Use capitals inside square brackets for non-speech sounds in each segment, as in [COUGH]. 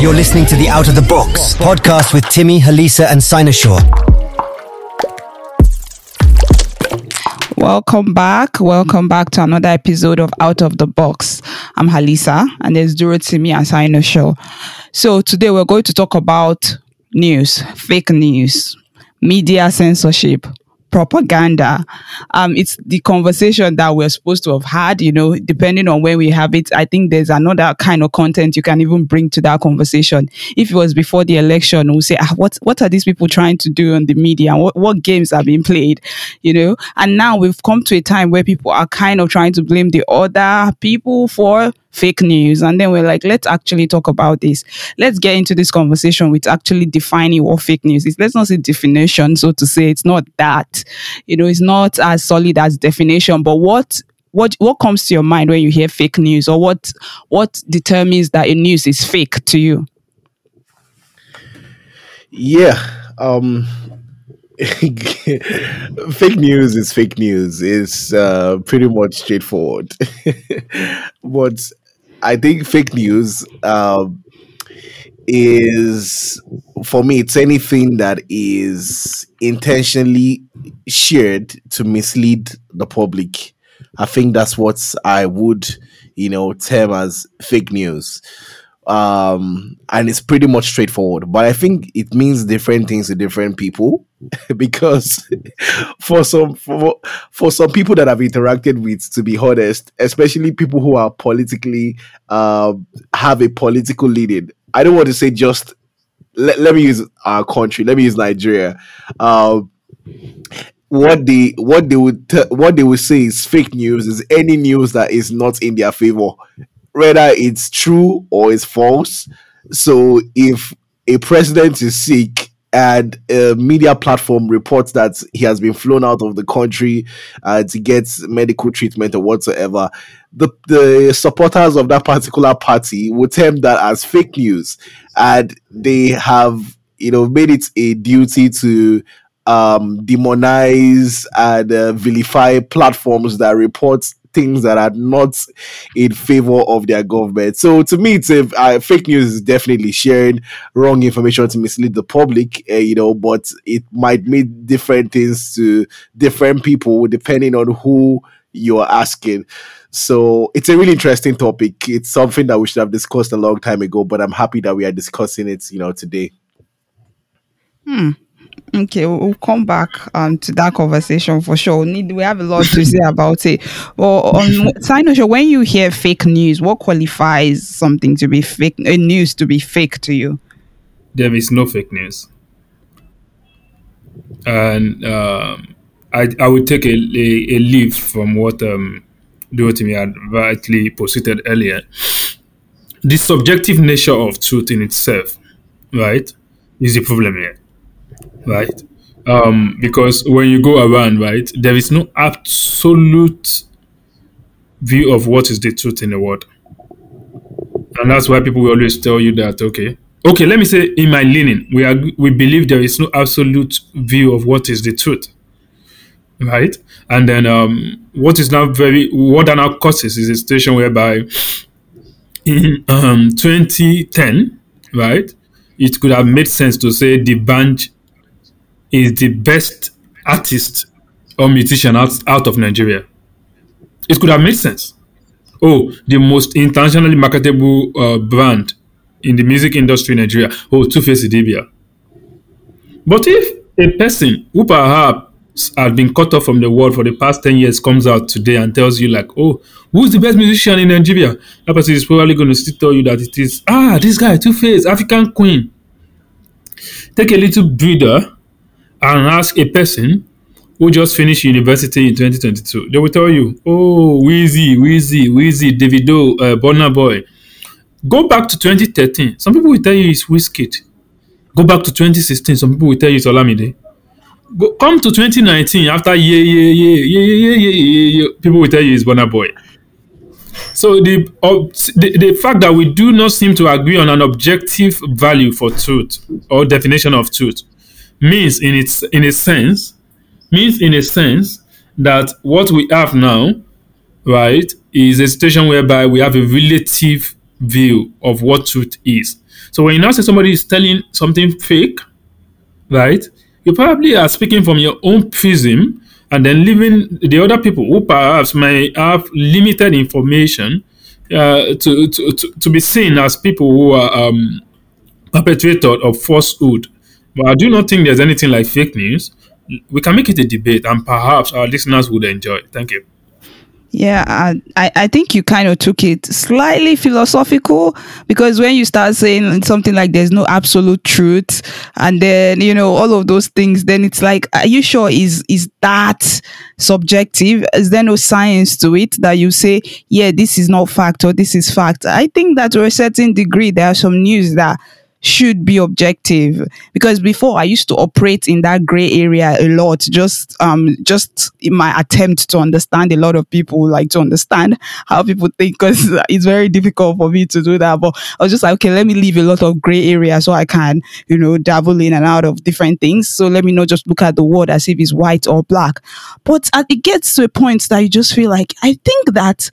You're listening to the Out of the Box podcast with Timmy, Halisa, and Sinosure. Welcome back. Welcome back to another episode of Out of the Box. I'm Halisa, and there's Durotimi and Sinosure. So today we're going to talk about news, fake news, media censorship, propaganda. Um, it's the conversation that we're supposed to have had, you know, depending on where we have it. I think there's another kind of content you can even bring to that conversation. If it was before the election, we'll say, ah, what, what are these people trying to do on the media? What, what games are being played, you know? And now we've come to a time where people are kind of trying to blame the other people for fake news. And then we're like, let's actually talk about this. Let's get into this conversation with actually defining what fake news is. Let's not say definition, so to say, it's not that. You know, it's not as solid as definition, but what what what comes to your mind when you hear fake news or what what determines that a news is fake to you? Yeah. Um [LAUGHS] fake news is fake news. It's uh, pretty much straightforward. [LAUGHS] but I think fake news um, is, for me, it's anything that is intentionally shared to mislead the public. I think that's what I would, you know, term as fake news um and it's pretty much straightforward. But i think it means different things to different people [LAUGHS] because for some for, for some people that i've interacted with to be honest especially people who are politically uh, have a political leading i don't want to say just let, let me use our country let me use nigeria. Um what they what they would t- what they would say is fake news is any news that is not in their favor whether it's true or it's false. So if a president is sick and a media platform reports that he has been flown out of the country uh, to get medical treatment or whatsoever, the, the supporters of that particular party will term that as fake news. And they have, you know, made it a duty to um, demonize and uh, vilify platforms that report things that are not in favor of their government. So to me, it's a uh, fake news is definitely sharing wrong information to mislead the public, uh, you know, but it might mean different things to different people depending on who you're asking. So it's a really interesting topic. It's something that we should have discussed a long time ago, but I'm happy that we are discussing it, you know, today. Hmm. Okay, we'll come back um, to that conversation for sure. We, need, we have a lot to say [LAUGHS] about it. Well, on when you hear fake news, what qualifies something to be fake, a news to be fake to you? There is no fake news. And um, I, I would take a, a, a leaf from what um, Dorothy had rightly posited earlier. The subjective nature of truth in itself, right, is the problem here right? Um, because when you go around, right, there is no absolute view of what is the truth in the world. And that's why people will always tell you that, okay, okay, let me say in my leaning, we are we believe there is no absolute view of what is the truth. Right? And then um, what is now very what are now causes is a situation whereby in um, 2010, right, it could have made sense to say the band is the best artist or musician out, out of Nigeria. It could have made sense. Oh, the most internationally marketable uh, brand in the music industry in Nigeria. Oh, Two Face Idibia. But if a person who perhaps has been cut off from the world for the past 10 years comes out today and tells you, like, oh, who's the best musician in Nigeria? That person is probably going to still tell you that it is, ah, this guy, Two Face, African Queen. Take a little breather and ask a person who just finished university in 2022, they will tell you, oh, Wheezy, Wheezy, Wheezy, Davido, uh, Burna Boy. Go back to 2013. Some people will tell you it's Wizkid. Go back to 2016. Some people will tell you it's Olamide. Go, come to 2019 after yeah, yeah, yeah, yeah, yeah, yeah, yeah, yeah, people will tell you it's Burna Boy. So the, uh, the the fact that we do not seem to agree on an objective value for truth or definition of truth means in its in a sense means in a sense that what we have now right is a situation whereby we have a relative view of what truth is. So when you now say somebody is telling something fake, right, you probably are speaking from your own prism and then leaving the other people who perhaps may have limited information uh, to, to, to, to be seen as people who are um, of falsehood. But I do not think there's anything like fake news. We can make it a debate and perhaps our listeners would enjoy it. Thank you. Yeah, I, I think you kind of took it slightly philosophical because when you start saying something like there's no absolute truth and then you know all of those things, then it's like, are you sure is is that subjective? Is there no science to it that you say, yeah, this is not fact or this is fact? I think that to a certain degree there are some news that should be objective. Because before I used to operate in that gray area a lot just um just in my attempt to understand a lot of people like to understand how people think because [LAUGHS] it's very difficult for me to do that. But I was just like okay let me leave a lot of gray area so I can you know dabble in and out of different things. So let me not just look at the world as if it's white or black. But it gets to a point that you just feel like I think that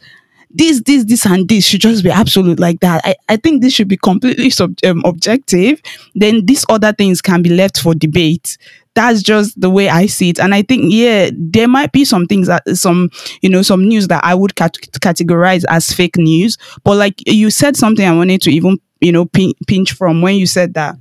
this, this, this, and this should just be absolute like that. I, I think this should be completely sub, um, objective. Then these other things can be left for debate. That's just the way I see it. And I think, yeah, there might be some things that some, you know, some news that I would cat- categorize as fake news. But like you said something I wanted to even, you know, pin- pinch from when you said that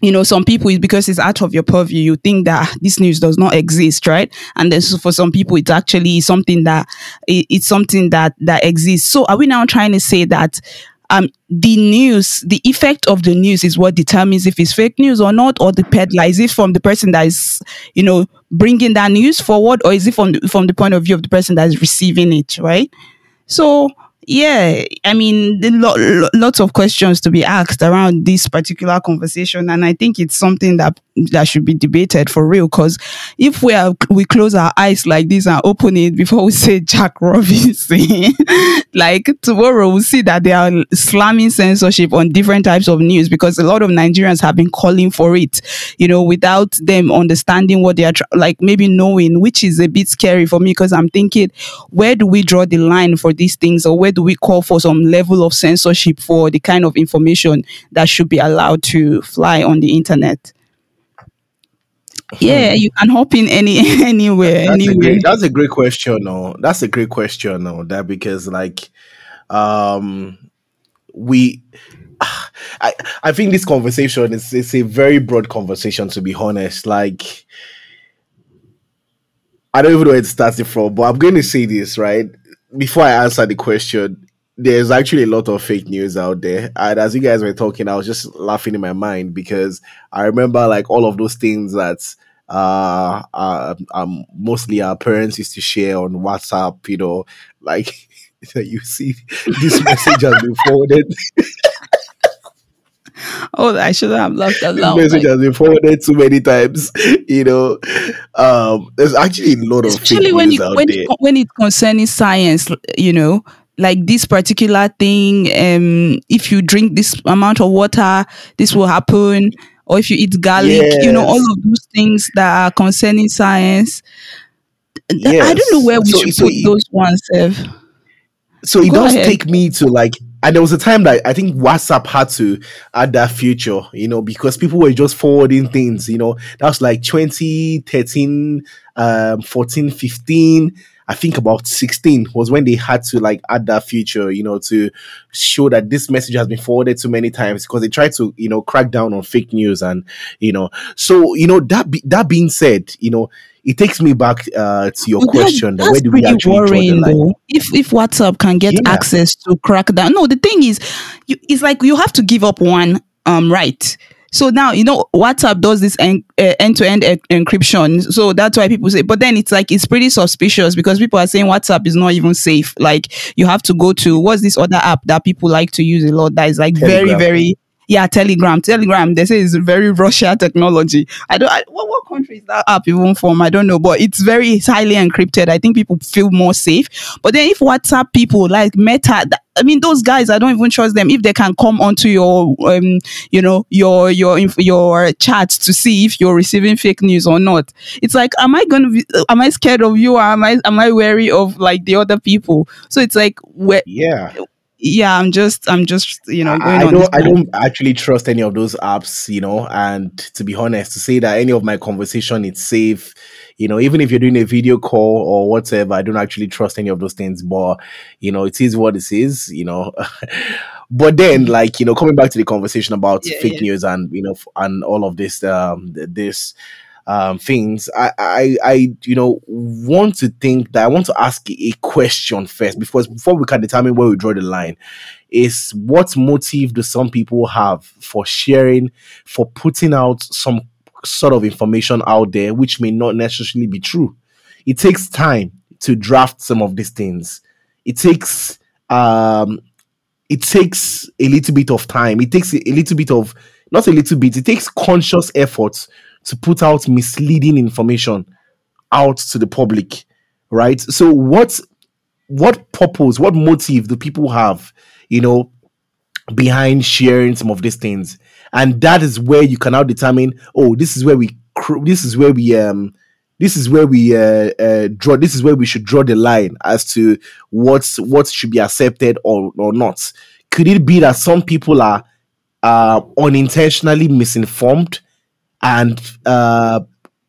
you know, some people, because it's out of your purview, you think that this news does not exist, right? And then so for some people, it's actually something that it's something that that exists. So are we now trying to say that um, the news, the effect of the news is what determines if it's fake news or not, or the peddler is it from the person that is, you know, bringing that news forward, or is it from the, from the point of view of the person that is receiving it, right? So yeah, I mean, lo- lo- lots of questions to be asked around this particular conversation, and I think it's something that that should be debated for real. Because if we are we close our eyes like this and open it before we say Jack [LAUGHS] Robinson, like tomorrow we'll see that they are slamming censorship on different types of news because a lot of Nigerians have been calling for it, you know, without them understanding what they are tra- like, maybe knowing, which is a bit scary for me because I'm thinking, where do we draw the line for these things, or where do we call for some level of censorship for the kind of information that should be allowed to fly on the internet? Yeah, you can hop in any [LAUGHS] anywhere, That's a great, that's a great question. No, that's a great question. No, that because like, um, we, [SIGHS] I, I think this conversation is it's a very broad conversation to be honest. Like, I don't even know where it from, but I'm going to say this right before I answer the question. There's actually a lot of fake news out there, and as you guys were talking, I was just laughing in my mind because I remember like all of those things that uh, uh um mostly our parents used to share on WhatsApp, you know, like [LAUGHS] you see this message has been forwarded [LAUGHS] Oh, I shouldn't have laughed this aloud. message Like, has been forwarded too many times, [LAUGHS] you know. Um there's actually a lot of especially when it out when there. it, when it concerning science, you know, like this particular thing. Um, if you drink this amount of water, this will happen. Or if you eat garlic, you know, all of those things that are concerning science. Th- I don't know where we So should so put it, those ones. Ev. so it Go does ahead. take me to like and there was a time that I think WhatsApp had to add that feature, you know, because people were just forwarding things, you know. That was like 2013, um, 14, 15. I think about 16 was when they had to like add that feature, you know, to show that this message has been forwarded too many times because they tried to, you know, crack down on fake news and, you know, so, you know, that, be, that being said, you know, it takes me back uh, to your But question that where that's do we actually draw the worrying line? though. If if WhatsApp can get Yeah. access to crack down. No, the thing is, you, it's like you have to give up one um right. So now you know WhatsApp does this en- uh, end-to-end e- encryption. So that's why people say. But then it's like it's pretty suspicious because people are saying WhatsApp is not even safe. Like you have to go to what's this other app that people like to use a lot that is like very very yeah Telegram. Telegram they say it's very Russia technology. I don't. I, what what country is that app even from? I don't know, but it's very it's highly encrypted. I think people feel more safe. But then if WhatsApp people like Meta, I mean those guys, I don't even trust them. If they can come onto your um, you know, your your your chat to see if you're receiving fake news or not. It's like, am I gonna be? Am I scared of you? Or am I am I wary of like the other people? So it's like where Yeah. Yeah, I'm just, I'm just, you know, going I don't I don't actually trust any of those apps, you know, and to be honest, to say that any of my conversation is safe, you know, even if you're doing a video call or whatever, I don't actually trust any of those things. But you know, it is what it is, you know. [LAUGHS] but then, like, you know, coming back to the conversation about Yeah, fake yeah. news and you know and all of this um this um things, I I I you know want to think that I want to ask a question first because before we can determine where we draw the line is what motive do some people have for sharing, for putting out some sort of information out there which may not necessarily be true. It takes time to draft some of these things. It takes um it takes a little bit of time. It takes a little bit of not a little bit, it takes conscious effort to put out misleading information out to the public, right? So what what purpose, what motive do people have, you know, behind sharing some of these things? And that is where you can now determine, oh, this is where we, this is where we, um, this is where we uh, uh, draw. This is where we should draw the line as to what's what should be accepted or or not. Could it be that some people are uh, unintentionally misinformed and uh,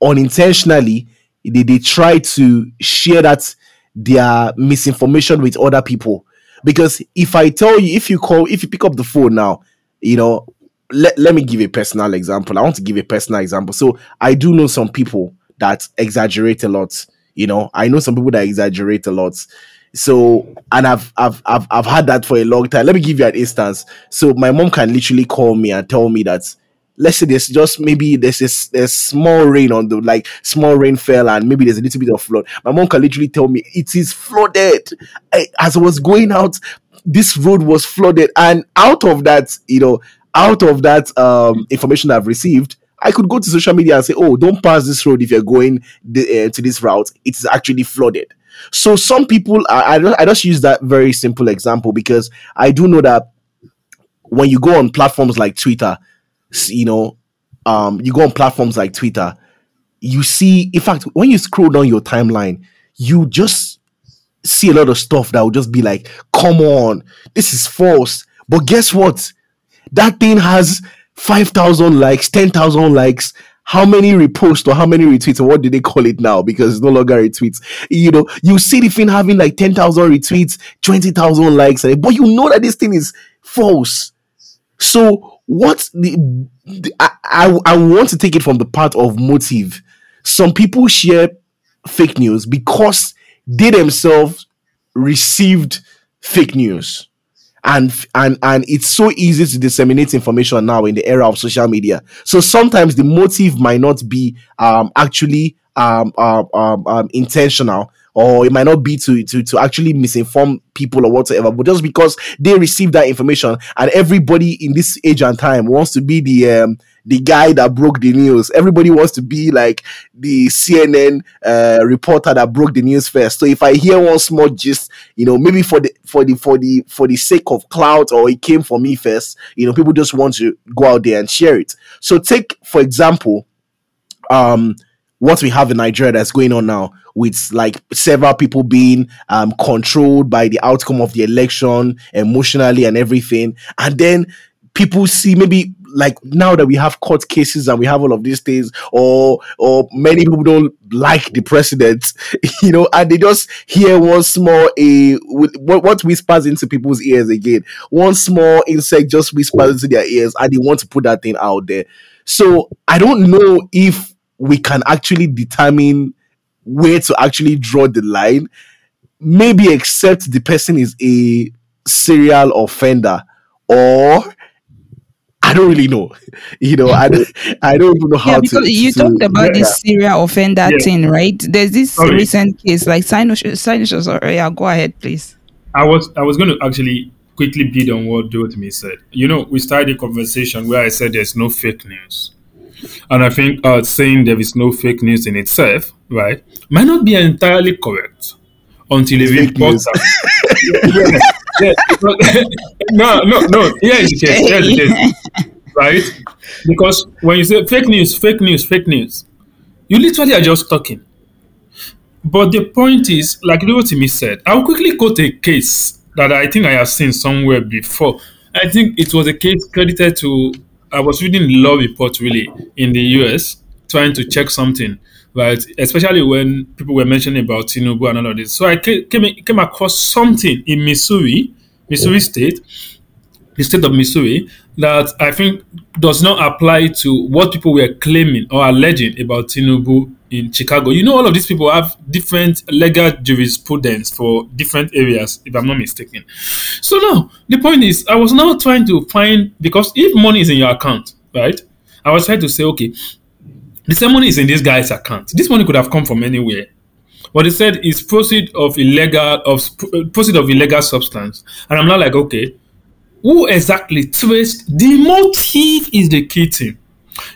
unintentionally they, they try to share that their misinformation with other people. Because if i tell you if you call if you pick up the phone now you know let, let me give a personal example. I want to give a personal example. So i do know some people that exaggerate a lot you know. I know some people that exaggerate a lot. So and I've, I've I've I've had that for a long time. Let me give you an instance. So my mom can literally call me and tell me that let's say there's just maybe there's a, there's small rain on the like small rain fell and maybe there's a little bit of flood. My mom can literally tell me it is flooded. I, as I was going out, this road was flooded, and out of that, you know, out of that um information I've received. I could go to social media and say, "Oh, don't pass this road if you're going the, uh, to this route. It is actually flooded." So some people, I, I, just, I just use that very simple example because I do know that when you go on platforms like Twitter, you know, um, you go on platforms like Twitter, you see, in fact, when you scroll down your timeline, you just see a lot of stuff that will just be like, come on, this is false. But guess what? That thing has 5,000 likes, 10,000 likes. How many reposts or how many retweets or what do they call it now? Because it's no longer retweets. You know, you see the thing having like 10,000 retweets, 20,000 likes, but you know that this thing is false. So what the, the I, I I want to take it from the part of motive. Some people share fake news because they themselves received fake news. And and and it's so easy to disseminate information now in the era of social media. So sometimes the motive might not be um actually um um, um, um intentional or it might not be to, to to actually misinform people or whatever but just because they receive that information and everybody in this age and time wants to be the um the guy that broke the news. Everybody wants to be like the cnn uh, reporter that broke the news first. So if i hear one small gist you know maybe for the for the for the for the sake of clout or it came for me first you know people just want to go out there and share it. So take for example um what we have in Nigeria that's going on now with like several people being um controlled by the outcome of the election emotionally and everything. And then people see maybe like now that we have court cases and we have all of these things or or many people don't like the president [LAUGHS] you know and they just hear once more a what, what whispers into people's ears again. One small insect just whispers into their ears and they want to put that thing out there. So i don't know if we can actually determine where to actually draw the line maybe except the person is a serial offender or I don't really know. [LAUGHS] You know, I don't, I don't even know how Yeah, to. because you to- talked about yeah. this serial offender Yeah. thing, right? There's this Sorry. recent case, like sinuses. Or yeah, go ahead, please. I was I was going to actually quickly build on what Dorothy said. You know, we started a conversation where I said there's no fake news, and I think uh, saying there is no fake news in itself, right, might not be entirely correct until Fake news. reporter. yeah, yeah, no, no, no. Here is the case. Here is the case. Right? Because when you say fake news, fake news, fake news, you literally are just talking. But the point is, like Rotimi said, I'll quickly quote a case that I think I have seen somewhere before. I think it was a case credited to. I was reading the law report really in the US, trying to check something, right? Especially when people were mentioning about Tinubu and all of this. So I came came across something in Missouri, Missouri State, the state of Missouri, that I think does not apply to what people were claiming or alleging about Tinubu in Chicago. You know, all of these people have different legal jurisprudence for different areas, if I'm not mistaken. So now, the point is, I was now trying to find because if money is in your account, right? I was trying to say, okay, the same money is in this guy's account. This money could have come from anywhere. What they said is proceed of illegal of uh, proceed of illegal substance, and I'm not like okay, who exactly traced the motive is the key thing.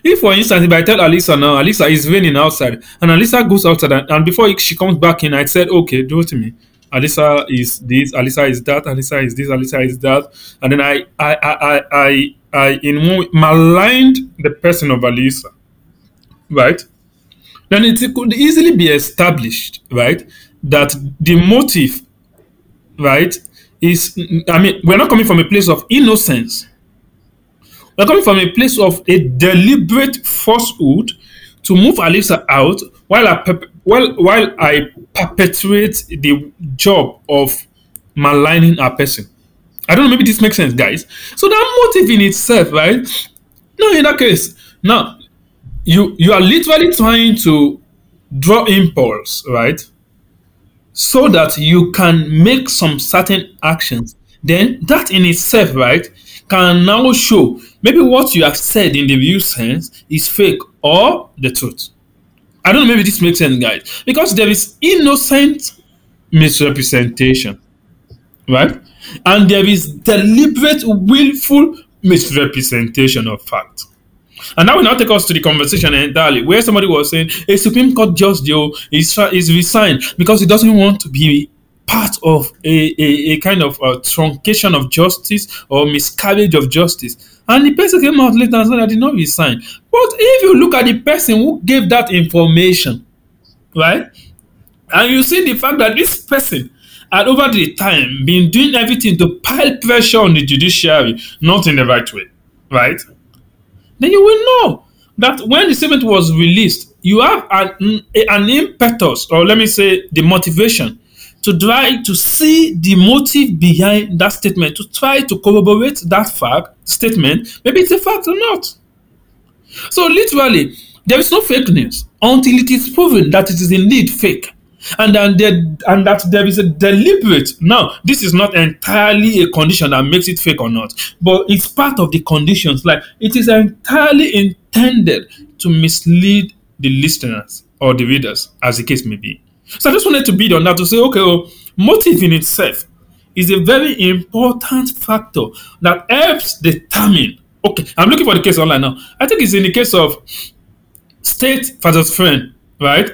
If, for instance, if I tell Alisa now, Alisa is raining outside, and Alisa goes outside, and, and before she comes back in, I said, okay, do it to me. Alisa is this, Alisa is that, Alisa is this, Alisa is that, and then I, I, I, I, I, I in one maligned the person of Alisa, right? Then it could easily be established, right, that the motive, right, is I mean, we're not coming from a place of innocence. We're coming from a place of a deliberate falsehood to move Alisa out while I while while I perpetuate the job of maligning a person. I don't know, maybe this makes sense, guys. So that motive in itself, right? No, in that case, now you you are literally trying to draw impulse, right? so that you can make some certain actions, then that in itself, right, can now show maybe what you have said in the view sense is fake or the truth. I don't know, maybe this makes sense, guys, because there is innocent misrepresentation, right? And there is deliberate, willful misrepresentation of fact. And that will now take us to the conversation entirely, where somebody was saying a Supreme Court judge Joe is, is resigned because he doesn't want to be part of a, a, a kind of a truncation of justice or miscarriage of justice. And the person came out later and said, I did not resign. But if you look at the person who gave that information, right, and you see the fact that this person had over the time been doing everything to pile pressure on the judiciary, not in the right way, right? then you will know that when the statement was released, you have an, an impetus, or let me say, the motivation to try to see the motive behind that statement, to try to corroborate that fact statement. Maybe it's a fact or not. So, literally, there is no fake news until it is proven that it is indeed fake and there, and that there is a deliberate now this is not entirely a condition that makes it fake or not but it's part of the conditions like it is entirely intended to mislead the listeners or the readers as the case may be so i just wanted to build on that to say okay well, motive in itself is a very important factor that helps determine okay i'm looking for the case online now i think it's in the case of state versus friend right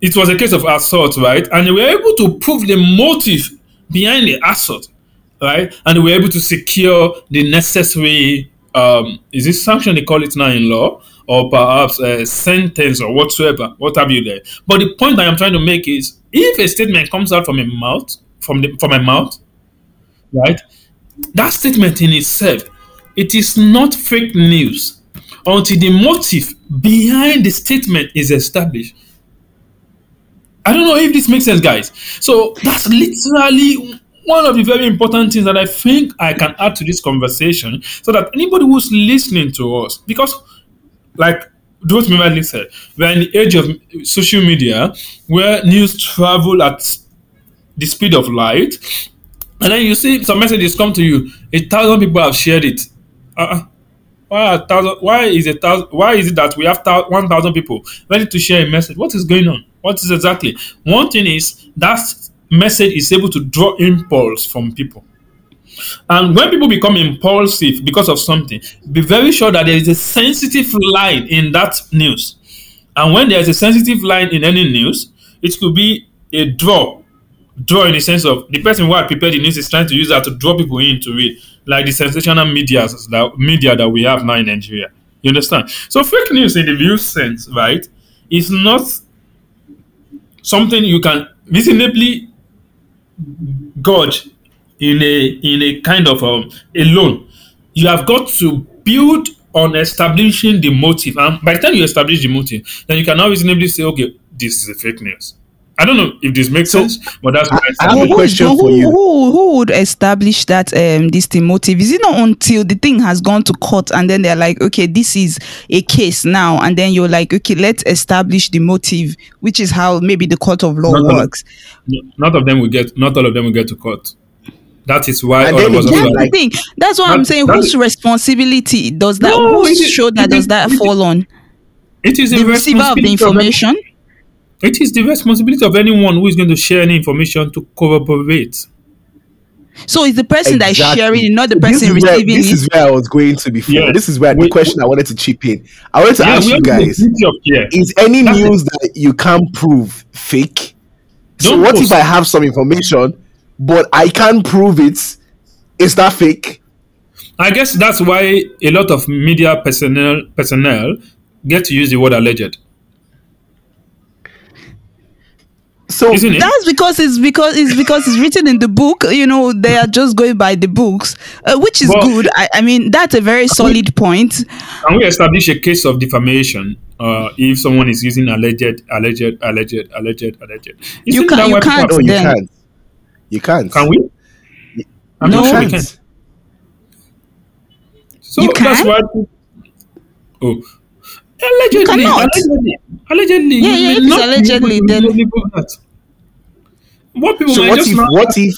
it was a case of assault, right? And they were able to prove the motive behind the assault, right? And they were able to secure the necessary, um, is this sanction they call it now in law, or perhaps a sentence or whatsoever, what have you there. But the point I am trying to make is, if a statement comes out from a mouth, from the from a mouth, right? That statement in itself, it is not fake news until the motive behind the statement is established. I don't know if this makes sense, guys. So that's literally one of the very important things that I think I can add to this conversation so that anybody who's listening to us, because like Duot Mimali said, we're in the age of social media where news travel at the speed of light, and then you see some messages come to you, a thousand people have shared it. Uh-uh. Why a thousand? Why is a thousand? Why is it that we have one thousand people ready to share a message? What is going on? What is exactly? One thing is that message is able to draw impulse from people. And when people become impulsive because of something, be very sure that there is a sensitive line in that news. And when there is a sensitive line in any news, it could be a draw. Draw in the sense of the person who had prepared the news is trying to use that to draw people in to read, like the sensational media that media that we have now in Nigeria. You understand? So fake news in the view sense, right, is not something you can reasonably gauge in a in a kind of um, a loan. You have got to build on establishing the motive, and by the time you establish the motive, then you can now reasonably say, okay, this is a fake news. I don't know if this makes sense, but that's I, I have a question who, for you. Who, who would establish that um this thing motive? Is it not until the thing has gone to court and then they're like, okay, this is a case now, and then you're like, okay, let's establish the motive, which is how maybe the court of law Not all- works. not of them will get, not all of them will get to court. That is why And then of us That's like, the thing. That's why I'm saying whose responsibility does that? No, whose it is- shoulder does that fall on? it is The the receiver of the responsibility of information. It is the responsibility of anyone who is going to share any information to corroborate. So it's the person that is sharing, not the This person where- receiving This it. is where I was going to before. Yeah. This is where the We- question I wanted to chip in. I wanted to ask you guys: of care. Is any That's news that you can't prove fake? So Don't what post if I have some information, but I can't prove it? Is that fake? I guess that's why a lot of media personnel personnel get to use the word alleged, So isn't it? That's because it's because it's because it's written in the book. You know, they are just going by the books, uh, which is Well- good. I, I mean, that's a very solid point. Can we establish a case of defamation uh, if someone is using alleged, alleged, alleged, alleged, alleged? Isn't can- that you can't no, you can't. You can't. Can we? I'm No. not You sure we can't. So You that's why. Oh, allegedly, allegedly, allegedly, yeah, yeah, it's not allegedly, then- legally prove that. What people So might what just if? not- What if?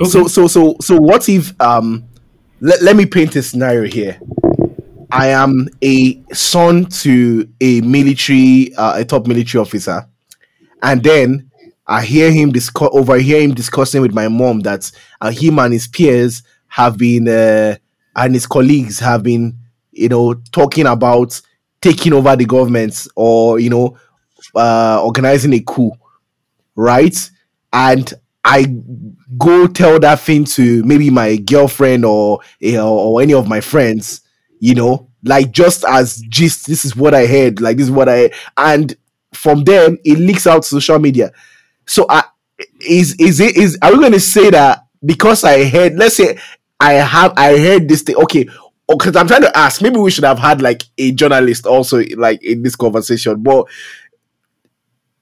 Okay. So so so so what if? Um, let let me paint a scenario here. I am a son to a military, uh, a top military officer, and then I hear him discuss overhear him discussing with my mom that uh, him and his peers have been uh, and his colleagues have been, you know, talking about taking over the government or you know, uh, organizing a coup, right? And I go tell that thing to maybe my girlfriend or eh, or, any of my friends, you know, like just as gist. This is what I heard. Like this is what I and from them it leaks out to social media. So I is is it is are we going to say that because I heard? Let's say I have I heard this thing. Okay. Oh, because I'm trying to ask, maybe we should have had like a journalist also like in this conversation, but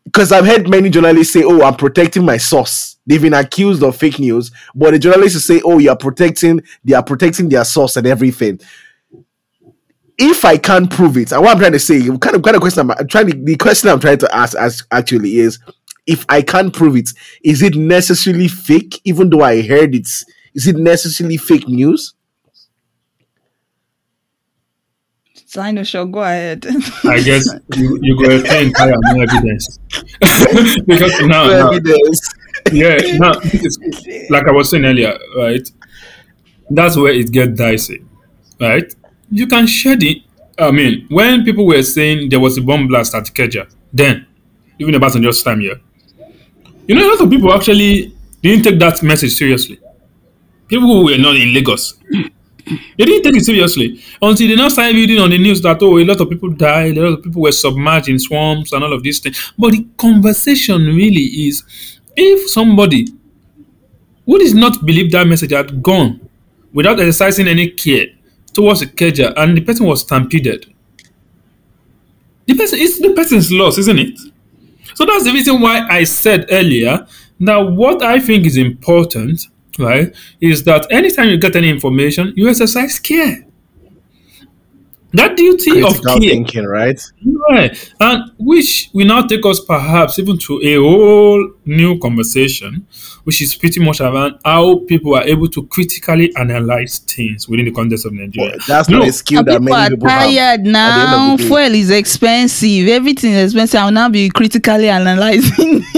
because I've heard many journalists say, "Oh, I'm protecting my source." They've been accused of fake news, but the journalists say, "Oh, you're protecting, they are protecting their source and everything." If I can't prove it, and what I'm trying to say, kind of kind of question I'm, I'm trying to, the question I'm trying to ask as actually is, if I can't prove it, is it necessarily fake? Even though I heard it, is it necessarily fake news? Sign shall go ahead. I guess [LAUGHS] you, you go explain entire no evidence. [LAUGHS] because now, No now evidence. yeah, now this like I was saying earlier, right? That's where it gets dicey, right? You can share the. I mean, when people were saying there was a bomb blast at Ikeja, then even about just time here, you know, a lot of people actually didn't take that message seriously. People who were not in Lagos, they didn't take it seriously until they now started reading on the news that oh, a lot of people died, a lot of people were submerged in swamps and all of these things. But the conversation really is if somebody who does not believe that message had gone without exercising any care towards the Ikeja and the person was stampeded, the person it's the person's loss, isn't it? So that's the reason why I said earlier Now, what I think is important, right, is that anytime you get any information, you exercise care. That duty of Critical care thinking, right? Right. And which will now take us perhaps even to a whole new conversation, which is pretty much around how people are able to critically analyze things within the context of Nigeria. But that's No, not a skill that people are many people have. tired at the now. of. Fuel is expensive. Everything is expensive. I'll now be critically analyzing. [LAUGHS]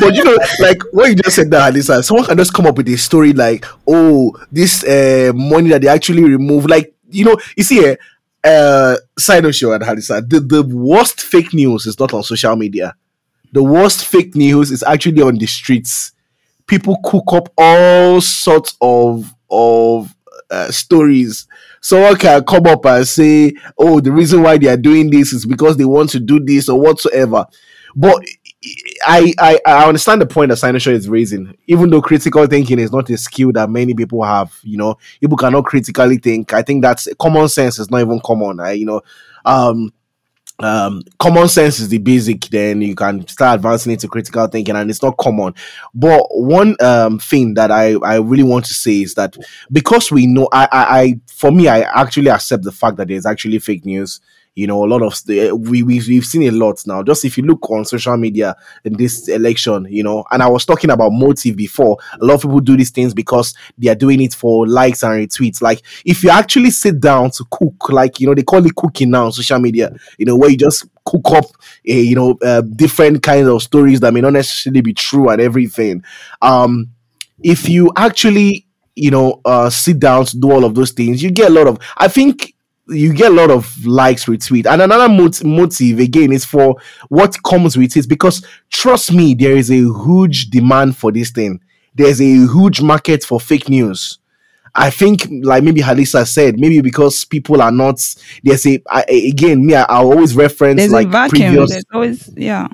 but you know, like what you just said that, Alisa, someone can just come up with a story like, oh, this uh, money that they actually remove. Like, you know, you see, eh, uh, side show at Halisa, the, the worst fake news is not on social media. The worst fake news is actually on the streets. People cook up all sorts of of uh, stories. Someone can come up and say, "Oh, the reason why they are doing this is because they want to do this or whatsoever." But I, I I understand the point that Sinosha is raising. Even though critical thinking is not a skill that many people have, you know, people cannot critically think. I think that's common sense is not even common. I, you know, um, um common sense is the basic then you can start advancing into critical thinking and it's not common but one um thing that i i really want to say is that because we know i i, I for me i actually accept the fact that there's actually fake news you know a lot of the we we've, we've seen a lot now. Just if you look on social media in this election you know and i was talking about motive before a lot of people do these things because they are doing it for likes and retweets. Like if you actually sit down to cook like you know they call it cooking now on social media you know where you just cook up a you know uh, different kinds of stories that may not necessarily be true and everything. Um if you actually you know uh sit down to do all of those things you get a lot of i think you get a lot of likes retweet and another mot- motive again is for what comes with it because trust me there is a huge demand for this thing there's a huge market for fake news I think, like maybe Halisa said, maybe because people are not. There's a I, again, me. I, I always reference There's like a vacuum. previous. There's always yeah.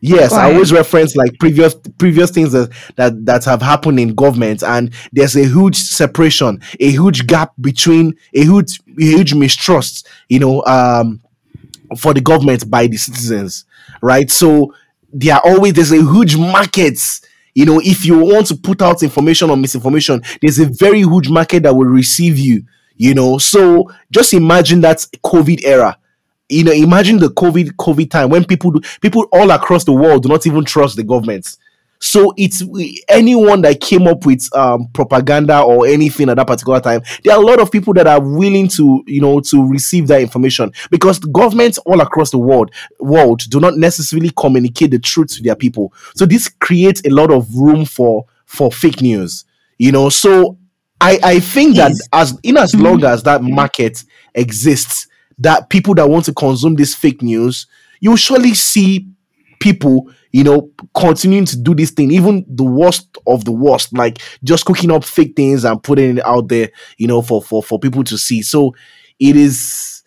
Yes, I always reference like previous previous things that, that that have happened in government, and there's a huge separation, a huge gap between a huge a huge mistrust, you know, um, for the government by the citizens, right? So there are always there's a huge market. You know, if you want to put out information or misinformation, there's a very huge market that will receive you. You know, so just imagine that COVID era you know imagine the covid covid time when people do, people all across the world do not even trust the government. So it's anyone that came up with um, propaganda or anything at that particular time there are a lot of people that are willing to you know to receive that information because governments all across the world world do not necessarily communicate the truth to their people. So this creates a lot of room for for fake news you know. So i i think that as in as long as that market exists that people that want to consume this fake news, you will surely see people, you know, continuing to do this thing, even the worst of the worst, like just cooking up fake things and putting it out there, you know, for for for people to see. So it is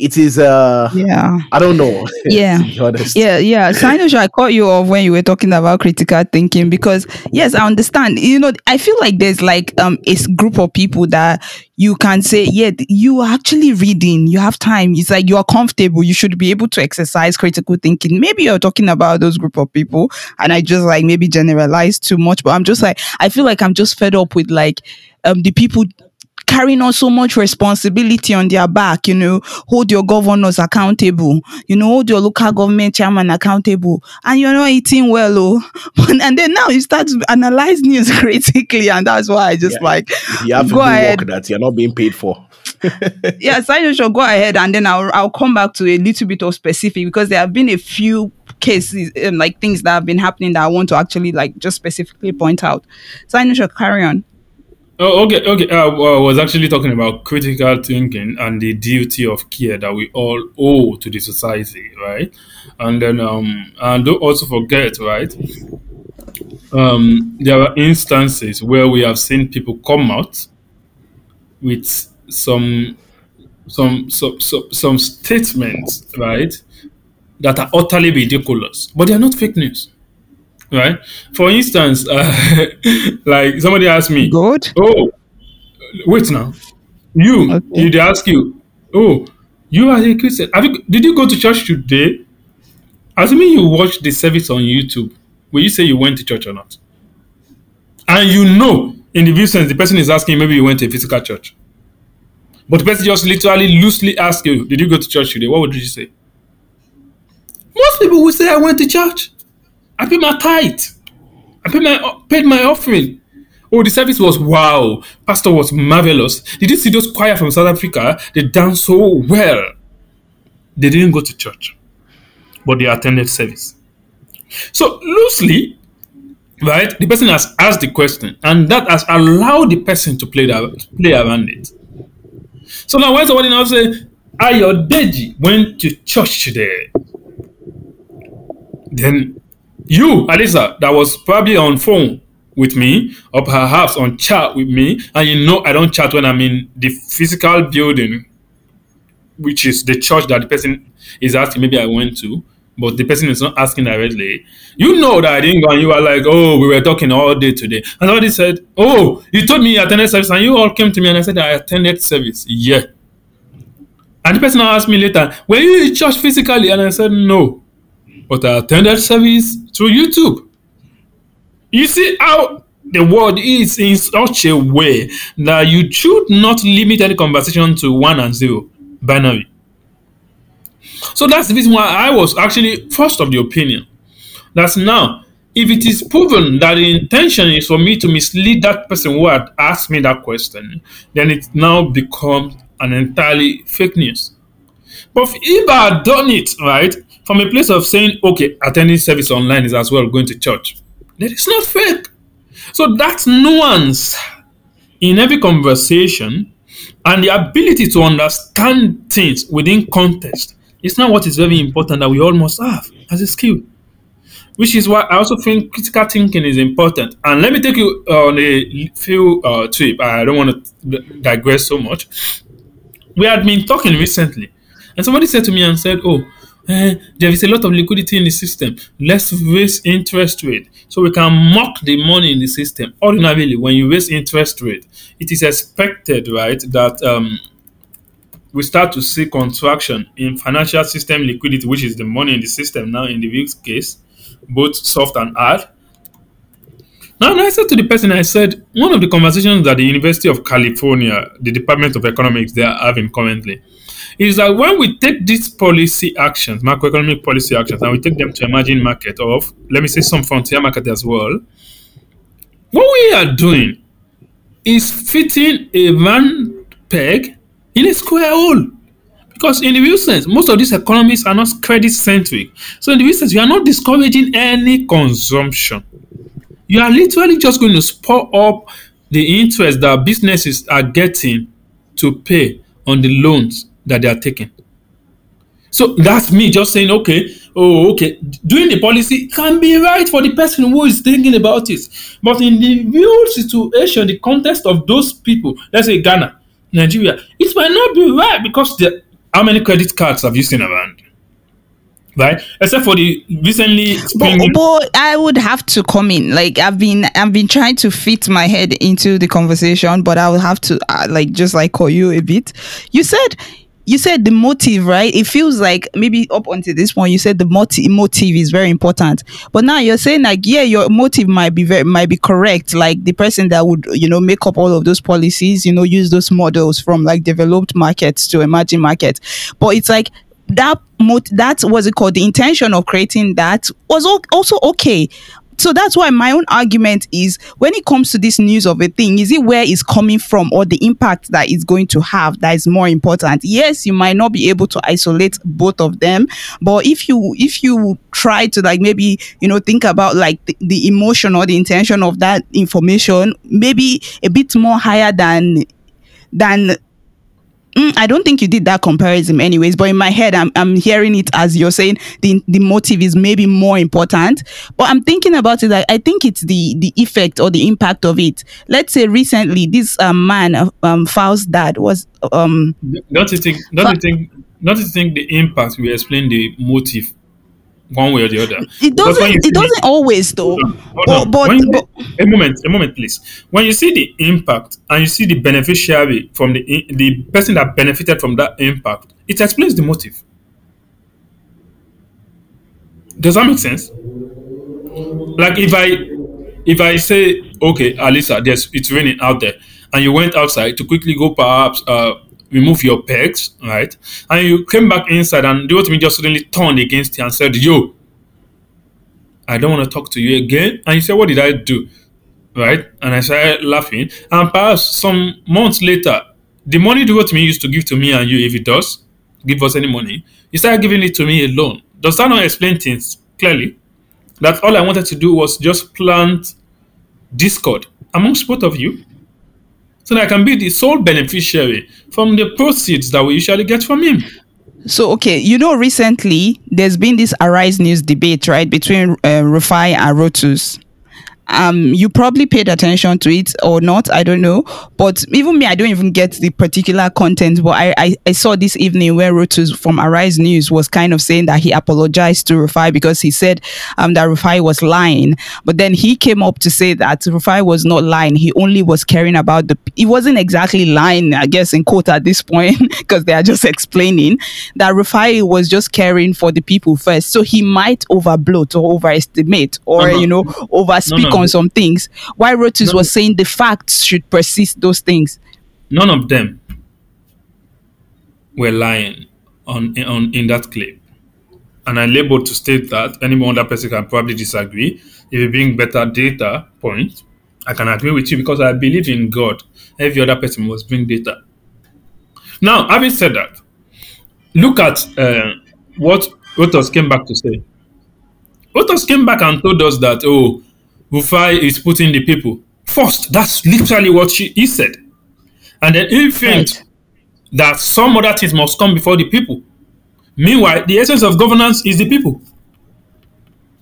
it is uh Yeah. I don't know. [LAUGHS] Yeah. to be honest. Yeah, yeah. [LAUGHS] Sinosha, I caught you off when you were talking about critical thinking because yes, I understand. You know, I feel like there's like um a group of people that you can say, yeah, you are actually reading, you have time. It's like you are comfortable. You should be able to exercise critical thinking. Maybe you're talking about those group of people, and I just like maybe generalize too much, but I'm just like I feel like I'm just fed up with like um the people carrying on so much responsibility on their back, you know, hold your governors accountable, you know, hold your local government chairman accountable, and you're not eating well, oh. [LAUGHS] and then now you start to analyze news [LAUGHS] critically, and that's why I just Yeah. like You have to go do ahead. work that you're not being paid for. [LAUGHS] yes, I go ahead, and then I'll I'll come back to a little bit of specific because there have been a few cases um, like things that have been happening that I want to actually like just specifically point out. So I know carry on. Oh, okay, okay. Uh, I was actually talking about critical thinking and the duty of care that we all owe to the society, right? And then, um, and don't also forget, right? Um, there are instances where we have seen people come out with some, some, some, some, some statements, right, that are utterly ridiculous, but they are not fake news right? For instance, uh, [LAUGHS] like somebody asked me, God? "Oh, wait now, you?" Okay. Did they ask you? Oh, you are a Christian. Have you, did you go to church today? Assuming you watched the service on YouTube, will you say you went to church or not? And you know, in the view sense, the person is asking maybe you went to a physical church, but the person just literally loosely asked you, "Did you go to church today?" What would you say? Most people will say, "I went to church." I paid my tithe. I paid my paid my offering. Oh, the service was wow. Pastor was marvelous. Did you see those choir from South Africa? They danced so well. They didn't go to church, but they attended service. So loosely, right? The person has asked the question, and that has allowed the person to play that play around it. So now when somebody now say, Ayo Deji went to church today, then you, Alisa, that was probably on phone with me, or perhaps on chat with me, and you know I don't chat when I'm in the physical building, which is the church that the person is asking, maybe I went to. but the person is not asking directly. You know that I didn't go and you are like, oh, we were talking all day today. And somebody said, oh, you told me you attended service and you all came to me and I said I attended service. Yeah. And the person asked me later, were you in church physically? And I said, no. But I attended service through YouTube. You see how the world is in such a way that you should not limit any conversation to one and zero binary. So that's the reason why I was actually first of the opinion that now, if it is proven that the intention is for me to mislead that person who had asked me that question, then it now becomes an entirely fake news. But if I had done it right from a place of saying, okay, attending service online is as well going to church, That is not fake. So that nuance in every conversation and the ability to understand things within context is not what is very important that we all must have as a skill. Which is why I also think critical thinking is important. And let me take you on a few uh, trip. I don't want to digress so much. We had been talking recently, and somebody said to me and said, "Oh, eh, there is a lot of liquidity in the system. Let's raise interest rate so we can mock the money in the system. Ordinarily, when you raise interest rate, it is expected, right, that um, we start to see contraction in financial system liquidity, which is the money in the system now in the week's case, both soft and hard. Now, I said to the person, I said, one of the conversations that the University of California, the Department of Economics, they are having currently, is that when we take these policy actions, macroeconomic policy actions, and we take them to emerging market of, let me say, some frontier market as well, what we are doing is fitting a round peg in a square hole. Because in the real sense, most of these economies are not credit centric. So in the real sense, you are not discouraging any consumption. You are literally just going to spur up the interest that businesses are getting to pay on the loans that they are taking. So that's me just saying, okay, oh, okay, doing the policy can be right for the person who is thinking about it. But in the real situation, the context of those people, let's say Ghana, Nigeria, it might not be right because the, how many credit cards have you seen around? Right, except for the recently. But, but I would have to come in. Like I've been, I've been trying to fit my head into the conversation, but I will have to, uh, like, just like call you a bit. You said you said the motive, right? It feels like maybe up until this point, you said the motive motive is very important. But now you're saying like, yeah, your motive might be very might be correct. Like the person that would, you know, make up all of those policies, you know, use those models from like developed markets to emerging markets. But it's like that mot- that was it called the intention of creating that was also okay so that's why my own argument is when it comes to this news of a thing, is it where it's coming from or the impact that it's going to have that is more important? Yes, you might not be able to isolate both of them, but if you if you try to like maybe you know think about like the, the emotion or the intention of that information, maybe a bit more higher than than Mm, I don't think you did that comparison, anyways. But in my head, I'm I'm hearing it as you're saying the the motive is maybe more important. But I'm thinking about it. Like, I think it's the the effect or the impact of it. Let's say recently, this um, man, um, Falz's dad was um. Don't you think? Don't you think? Don't you think the impact will explain the motive one way or the other. It doesn't. It doesn't always though. But, but, a moment, a moment, please. When you see the impact and you see the beneficiary from the the person that benefited from that impact, it explains the motive. Does that make sense? Like if I if I say, okay, Alisa, there's it's raining out there, and you went outside to quickly go perhaps uh, remove your pegs, right? And you came back inside and the me just suddenly turned against you and said, Yo, I don't want to talk to you again. And you said, What did I do? Right? And I started laughing. And perhaps some months later, the money me used to give to me and you, if it does, give us any money, you started giving it to me alone. Does that not explain things clearly? That all I wanted to do was just plant discord amongst both of you so that I can be the sole beneficiary from the proceeds that we usually get from him. So, okay, you know, recently there's been this Arise News debate, right, between uh, Rufai and Rotus. Um you probably paid attention to it or not i don't know. But even me i don't even get the particular content. But i i, I saw this evening where rotus from arise news was kind of saying that he apologized to rufai because he said um that rufai was lying. But then he came up to say that rufai was not lying. He only was caring about the he wasn't exactly lying i guess in quote at this point [LAUGHS] because they are just explaining that rufai was just caring for the people first. So he might overbloat or overestimate or no. you know overspeak No, no. On some things why rotus No, was saying the facts should persist those things None of them were lying on, on in that clip. And I'm able to state that any other person can probably disagree. If you bring better data points, I can agree with you because I believe in God. Every other person must bring data. Now, having said that, look at uh, what Otos came back to say. Otos came back and told us that, oh, Rufai is putting the people first. That's literally what she, he said. And then he filmed Right. that some other things must come before the people. Meanwhile, the essence of governance is the people.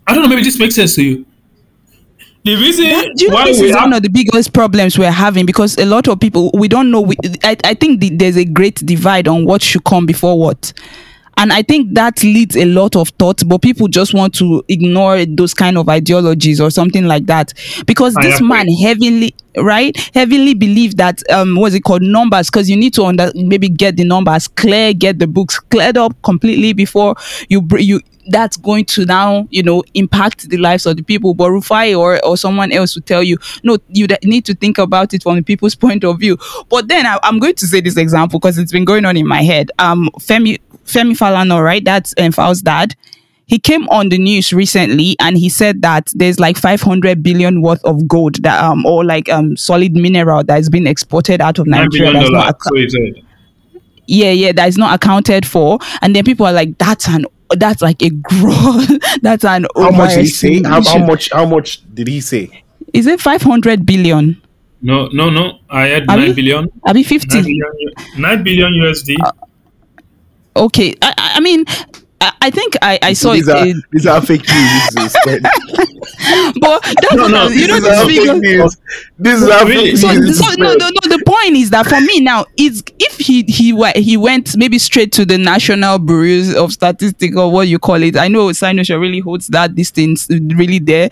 I don't know, maybe this makes sense to you. The reason That- do you know this is have one of the biggest problems we're having because a lot of people we don't know we, I, I think the, there's a great divide on what should come before what and i think that leads a lot of thought but people just want to ignore those kind of ideologies or something like that. Because I this man heavily right heavily believe that um what's it called? Numbers because you need to under maybe get the numbers clear get the books cleared up completely before you br- you that's going to now you know impact the lives of the people. But rufai or or someone else will tell you no you d- need to think about it from the people's [LAUGHS] point of view. But then I, i'm going to say this example because it's been going on in my head. Um femi femi falana right that's um, Falz's dad he came on the news recently and he said that there's like 500 billion worth of gold that um or like um solid mineral that has been exported out of Nigeria that's not dollars. acc- So he said. yeah yeah that is not accounted for and then people are like that's an that's like a [LAUGHS] gross that's an How much did he say? How, how much? How much did he say? is it 500 billion No, no, no. I had Abi? nine billion. i mean Nine 50 billion, U- nine billion USD. Okay I, I I mean I, I think I, I saw these it, are uh, these are fake news. this is [LAUGHS] spread. but that's No, no, you know this fake figure news. This is how Really? fake so, news. so is no, no, no. The point is that for me now, it's if he he wa- he went maybe straight to the National Bureau of Statistics or what you call it. I know Sinosha really holds that distance really there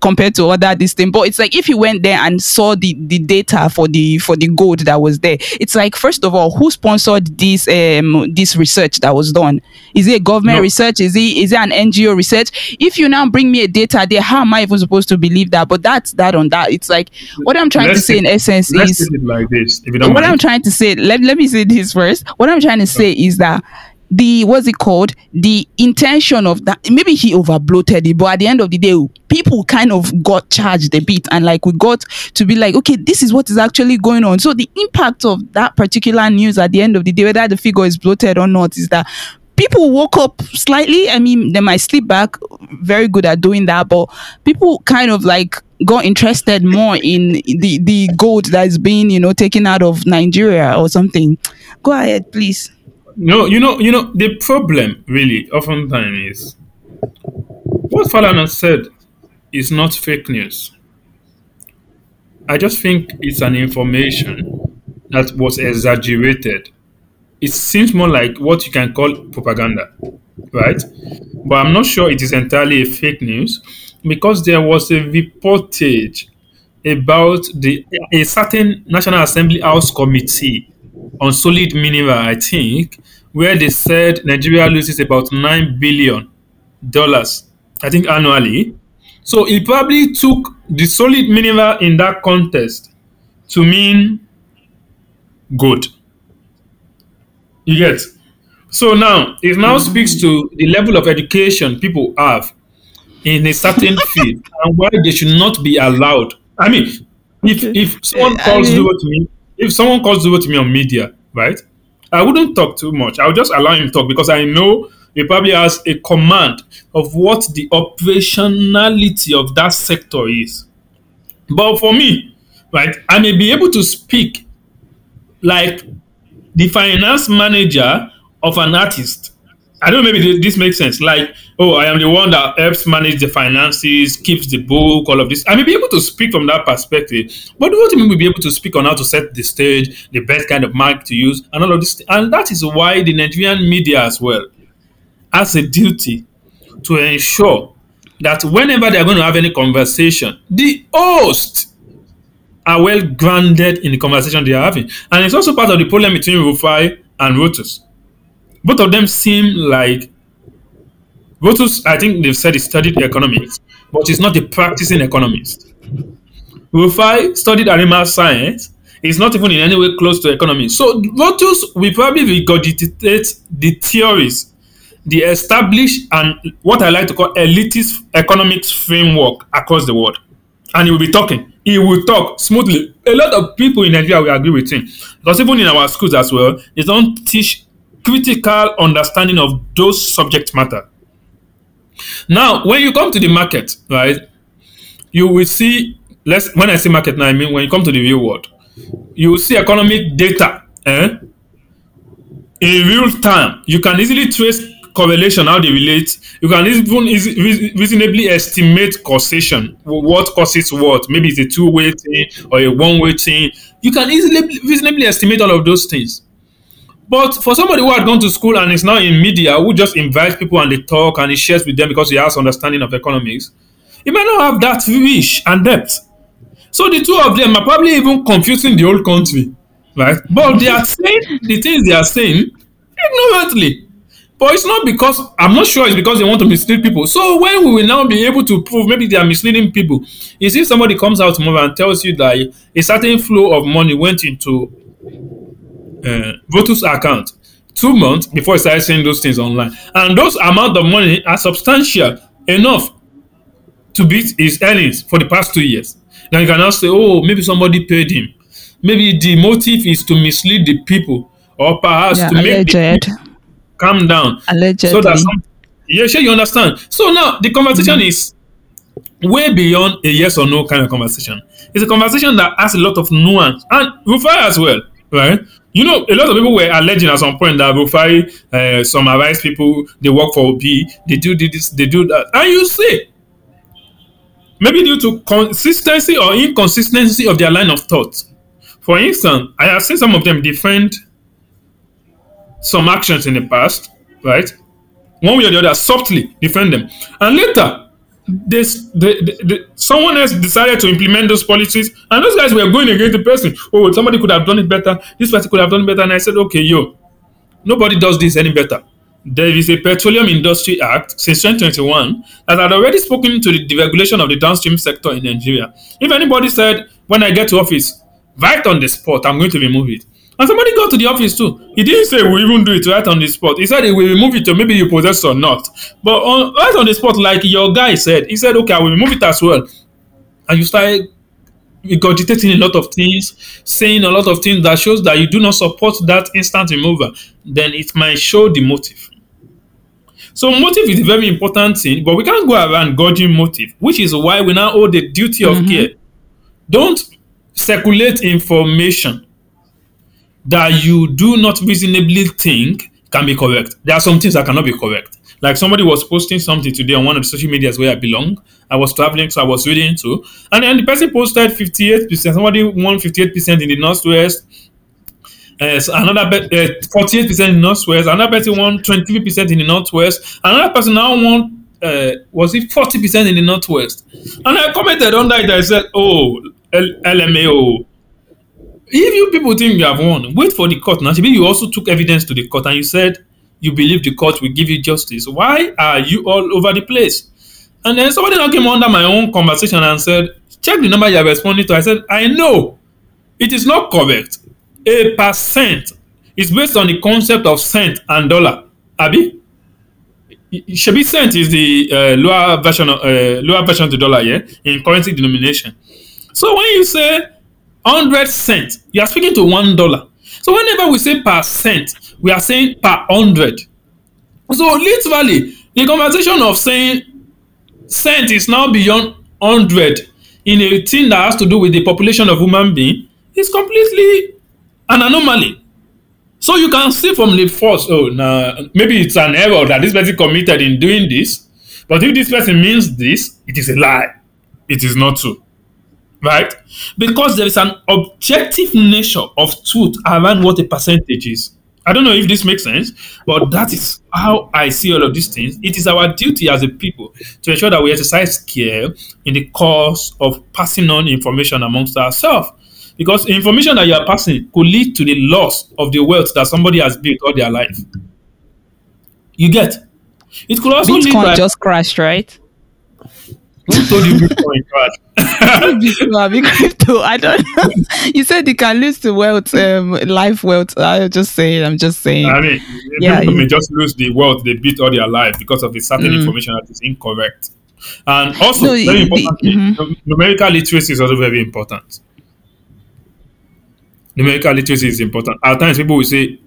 compared to other this thing. but it's like if he went there and saw the the data for the for the gold that was there. It's like first of all, who sponsored this um this research that was done? Is it government No. research? Is it is it an NGO research? If you now bring me a data there, how am I even supposed to believe that? But that's that on that. It's like what I'm trying to Let's say in essence Let's is it like this, if you don't what mind. I'm trying to say, let, let me say this first. What I'm trying to say is that the what's it called? The intention of that maybe he overbloated it, but at the end of the day, people kind of got charged a bit and like we got to be like, okay, this is what is actually going on. So the impact of that particular news at the end of the day, whether the figure is bloated or not, is that people woke up slightly. I mean, they might sleep back, very good at doing that, but people kind of like got interested more in the the gold that is being you know taken out of Nigeria or something. Go ahead, please. No, you know, you know, the problem really oftentimes is what Falana said is not fake news. I just think it's an information that was exaggerated. It seems more like what you can call propaganda, right? But I'm not sure it is entirely a fake news because there was a reportage about the a certain National Assembly House committee on solid mineral, I think, where they said Nigeria loses about nine billion dollars, I think annually. So it probably took the solid mineral in that context to mean good. You get? So now it now mm-hmm. speaks to the level of education people have in a certain [LAUGHS] field and why they should not be allowed. I mean, if if someone I calls mean- Duro to me, if someone calls Duro to me on media, right? I wouldn't talk too much. I'll just allow him to talk because I know he probably has a command of what the operationality of that sector is. But for me, right, I may be able to speak like the finance manager of an artist I don't know, maybe this makes sense. Like, oh, I am the one that helps manage the finances, keeps the book, all of this. I may be able to speak from that perspective, but what do you mean we'll be able to speak on how to set the stage, the best kind of mic to use, and all of this? And that is why the Nigerian media as well has a duty to ensure that whenever they are going to have any conversation, the host are well grounded in the conversation they are having. And it's also part of the problem between Rufai and Rotus. Both of them seem like Rotus, I think they've said he studied economics, but he's not a practicing economist. Rufai studied animal science. He's not even in any way close to economics. So Rotus will probably regurgitate the theories, the established and what I like to call elitist economics framework across the world. And he will be talking. He will talk smoothly. A lot of people in Nigeria will agree with him. Because even in our schools as well, they don't teach critical understanding of those subject matter. Now, when you come to the market, right, you will see, let's when I say market now, I mean when you come to the real world, you will see economic data eh, in real time. You can easily trace correlation, how they relate. You can even reasonably estimate causation, what causes what. Maybe it's a two-way thing or a one-way thing. You can easily reasonably estimate all of those things. But for somebody who had gone to school and is now in media, who just invites people and they talk and he shares with them because he has understanding of economics, he might not have that reach and depth. So the two of them are probably even confusing the whole country, right? But they are saying the things they are saying ignorantly. But it's not because I'm not sure it's because they want to mislead people. So when we will now be able to prove maybe they are misleading people, is if somebody comes out tomorrow and tells you that a certain flow of money went into uh, Votus account two months before he started saying those things online. And those amount of money are substantial enough to beat his earnings for the past two years. Then you can now say, oh, maybe somebody paid him. Maybe the motive is to mislead the people or perhaps Yeah, to make the alleged. people calm down. Allegedly. So that some, yeah, sure, you understand. So now the conversation is way beyond a yes or no kind of conversation. It's a conversation that has a lot of nuance and Rufai as well, right? You know, a lot of people were alleging at some point that Rufai uh, advice people, they work for OP, they do this, they do that. And you see, maybe due to consistency or inconsistency of their line of thought. For instance, I have seen some of them defend some actions in the past, right? One way or the other, softly defend them. And later, this the, the, the, someone else decided to implement those policies, and those guys were going against the person. Oh, somebody could have done it better. This person could have done better. And I said, okay, yo, nobody does this any better. There is a Petroleum Industry Act since 2021 that had already spoken to the deregulation of the downstream sector in Nigeria. If anybody said, when I get to office, right on the spot, I'm going to remove it. And somebody got to the office too. He didn't say we'll even do it right on the spot. He said will remove it or maybe you possess or not. But on, right on the spot, like your guy said, he said, okay, I will remove it as well. And you started regurgitating a lot of things, saying a lot of things that shows that you do not support that instant removal, then it might show the motive. So motive is a very important thing, but we can't go around gauging motive, which is why we now owe the duty of mm-hmm. care. Don't circulate information that you do not reasonably think can be correct. There are some things that cannot be correct. Like somebody was posting something today on one of the social medias where I belong. I was traveling, so I was reading too. And then the person posted 58%. Somebody won 58% in the Northwest. Another uh, 48% in the Northwest. Another person won 23% in the Northwest. Another person now won, uh, was it 40% in the Northwest? And I commented on that. I said, oh, L- LMAO. If you people think you have won, wait for the court. Now, you also took evidence to the court and you said you believe the court will give you justice. Why are you all over the place? And then somebody now came under my own conversation and said, check the number you are responding to. I said, I know it is not correct. A percent is based on the concept of cent and dollar. Abi? Shabi cent is the uh, lower version of uh, lower version of the dollar, yeah, in currency denomination. So when you say 100 cent, you are speaking to one dollar. So whenever we say per cent, we are saying per hundred. So literally, the conversation of saying cent is now beyond hundred in a thing that has to do with the population of human being is completely an anomaly. So you can see from the first, oh, nah, maybe it's an error that this person committed in doing this. But if this person means this, it is a lie. It is not true. Right? Because there is an objective nature of truth around what a percentage is. I don't know if this makes sense, but that is how I see all of these things. It is our duty as a people to ensure that we exercise care in the course of passing on information amongst ourselves. Because information that you are passing could lead to the loss of the wealth that somebody has built all their life. You get? It could also lead Bitcoin by just crashed, right? Who told you Bitcoin? Bitcoin, crypto. I don't know. You said you can lose the wealth, um, life wealth. I'm just saying. I'm just saying. I mean, Yeah, people may just lose the wealth they built all their life because of a certain Mm. information that is incorrect. And also, No, very importantly, mhm. numerical literacy is also very important. Numerical literacy is important. At times, people will say,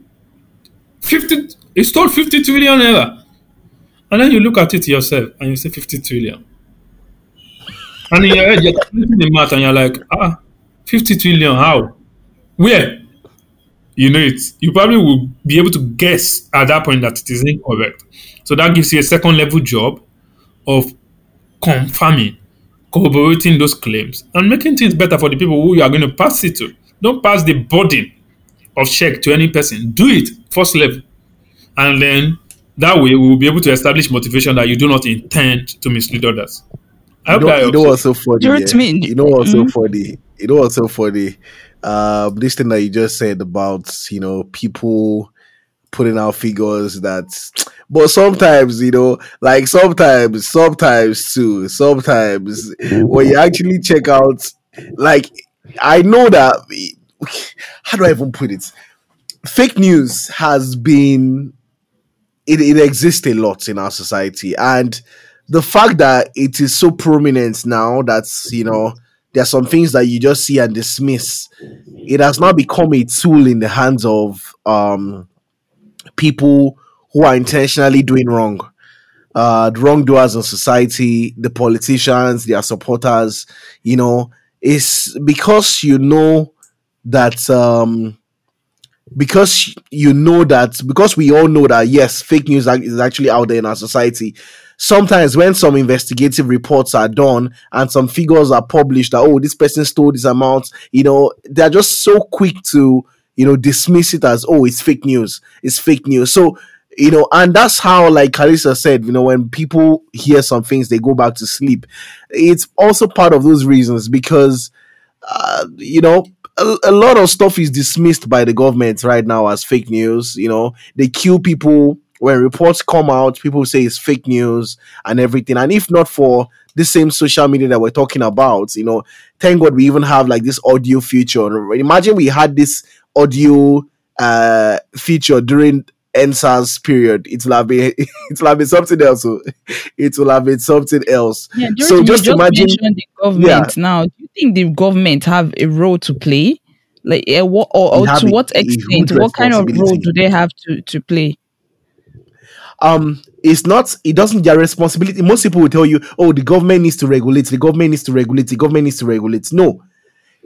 50, he stole 50 trillion naira. And then you look at it yourself and you say 50 trillion. And in your head, you're calculating the math and you're like, ah, 50 trillion, how? Where? you know it, you probably will be able to guess at that point that it is incorrect. So that gives you a second level job of confirming, corroborating those claims, and making things better for the people who you are going to pass it to. Don't pass the burden of check to any person. Do it first level. And then that way we will be able to establish motivation that you do not intend to mislead others. I You know, that you know helps. what's so funny? Do it yeah? to me. You know what's so Mhm. funny? You know what's so funny? Um, this thing that you just said about you know people putting out figures that, but sometimes you know, like sometimes, sometimes too, sometimes when you actually check out, like I know that. How do I even put it? Fake news has been it, it exists a lot in our society and the fact that it is so prominent now that's you know there are some things that you just see and dismiss it has now become a tool in the hands of um people who are intentionally doing wrong. Uh the wrongdoers in society the politicians their supporters you know it's because you know that um because you know that because we all know that yes fake news is actually out there in our society sometimes when some investigative reports are done and some figures are published that oh this person stole this amount you know they're just so quick to you know dismiss it as oh it's fake news. It's fake news. So you know and that's how like Carissa said you know when people hear some things they go back to sleep. It's also part of those reasons because uh, you know, a, a lot of stuff is dismissed by the government right now as fake news. You know, they kill people when reports come out. People say it's fake news and everything. And if not for this same social media that we're talking about, you know, thank God we even have like this audio feature. Imagine we had this audio uh feature during EndSARS period. It will have been [LAUGHS] it will have been something else. oh. It will have been something else. Yeah, So so just just imagine- the government now. Do you think the government have a role to play? Like, uh, what or, or to what extent? What kind of role do they have to to play? Um it's not it doesn't their responsibility most people will tell you oh the government needs to regulate the government needs to regulate the government needs to regulate. No.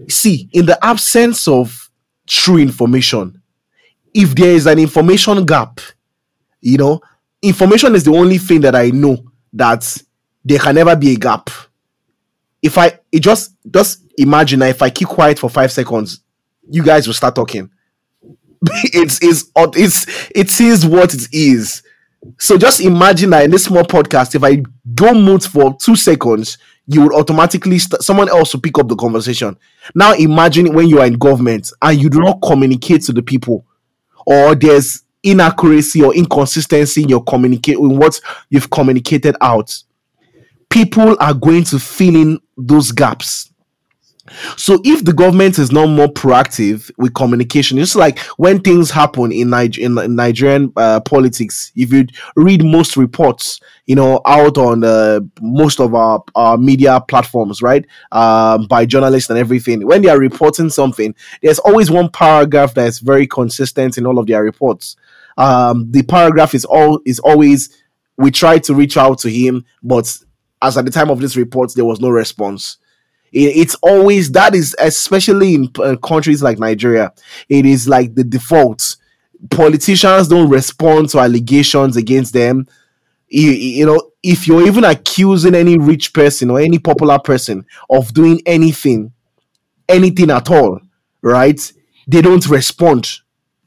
See in the absence of true information if there is an information gap you know information is the only thing that i know that there can never be a gap. If i it just just imagine if i keep quiet for five seconds you guys will start talking. [LAUGHS] It's it's it's it is what it is so just imagine that in this small podcast, if I go mute for two seconds, you would automatically st- someone else will pick up the conversation. Now imagine when you are in government and you do not communicate to the people, or there's inaccuracy or inconsistency in your communicate in what you've communicated out. People are going to fill in those gaps. So if the government is not more proactive with communication, it's like when things happen in, Niger- in, in Nigerian uh, politics. If you read most reports, you know, out on uh, most of our, our media platforms, right, um, by journalists and everything, when they are reporting something, there's always one paragraph that is very consistent in all of their reports. Um, the paragraph is all is always we tried to reach out to him, but as at the time of this report, there was no response it's always that is especially in uh, countries like Nigeria, it is like the default. politicians don't respond to allegations against them. You, you know, if you're even accusing any rich person or any popular person of doing anything, anything at all, right? They don't respond.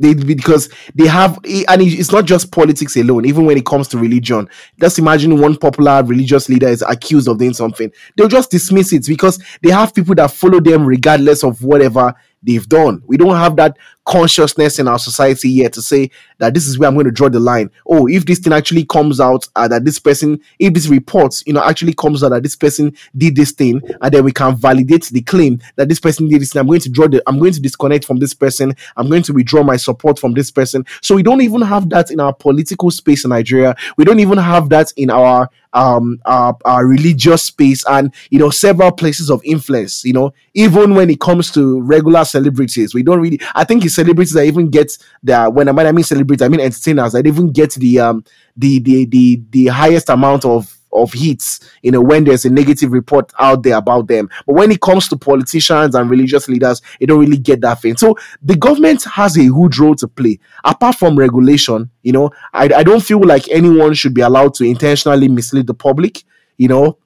They because they have and it's not just politics alone, even when it comes to religion. Just imagine one popular religious leader is accused of doing something. They'll just dismiss it because they have people that follow them regardless of whatever they've done. We don't have that consciousness in our society yet to say that this is where I'm going to draw the line. Oh, if this thing actually comes out uh, that this person, if this report, you know, actually comes out that this person did this thing, and then we can validate the claim that this person did this thing, I'm going to draw the, I'm going to disconnect from this person. I'm going to withdraw my support from this person. So we don't even have that in our political space in Nigeria. We don't even have that in our um our, religious space and you know several places of influence you know even when it comes to regular celebrities. We don't really i think it's celebrities that even get the when i mean, I mean celebrities i mean entertainers that even get the um the the the, the highest amount of of hits, you know, when there's a negative report out there about them. But when it comes to politicians and religious leaders, they don't really get that thing. So the government has a huge role to play. Apart from regulation, you know, I, I don't feel like anyone should be allowed to intentionally mislead the public. You know,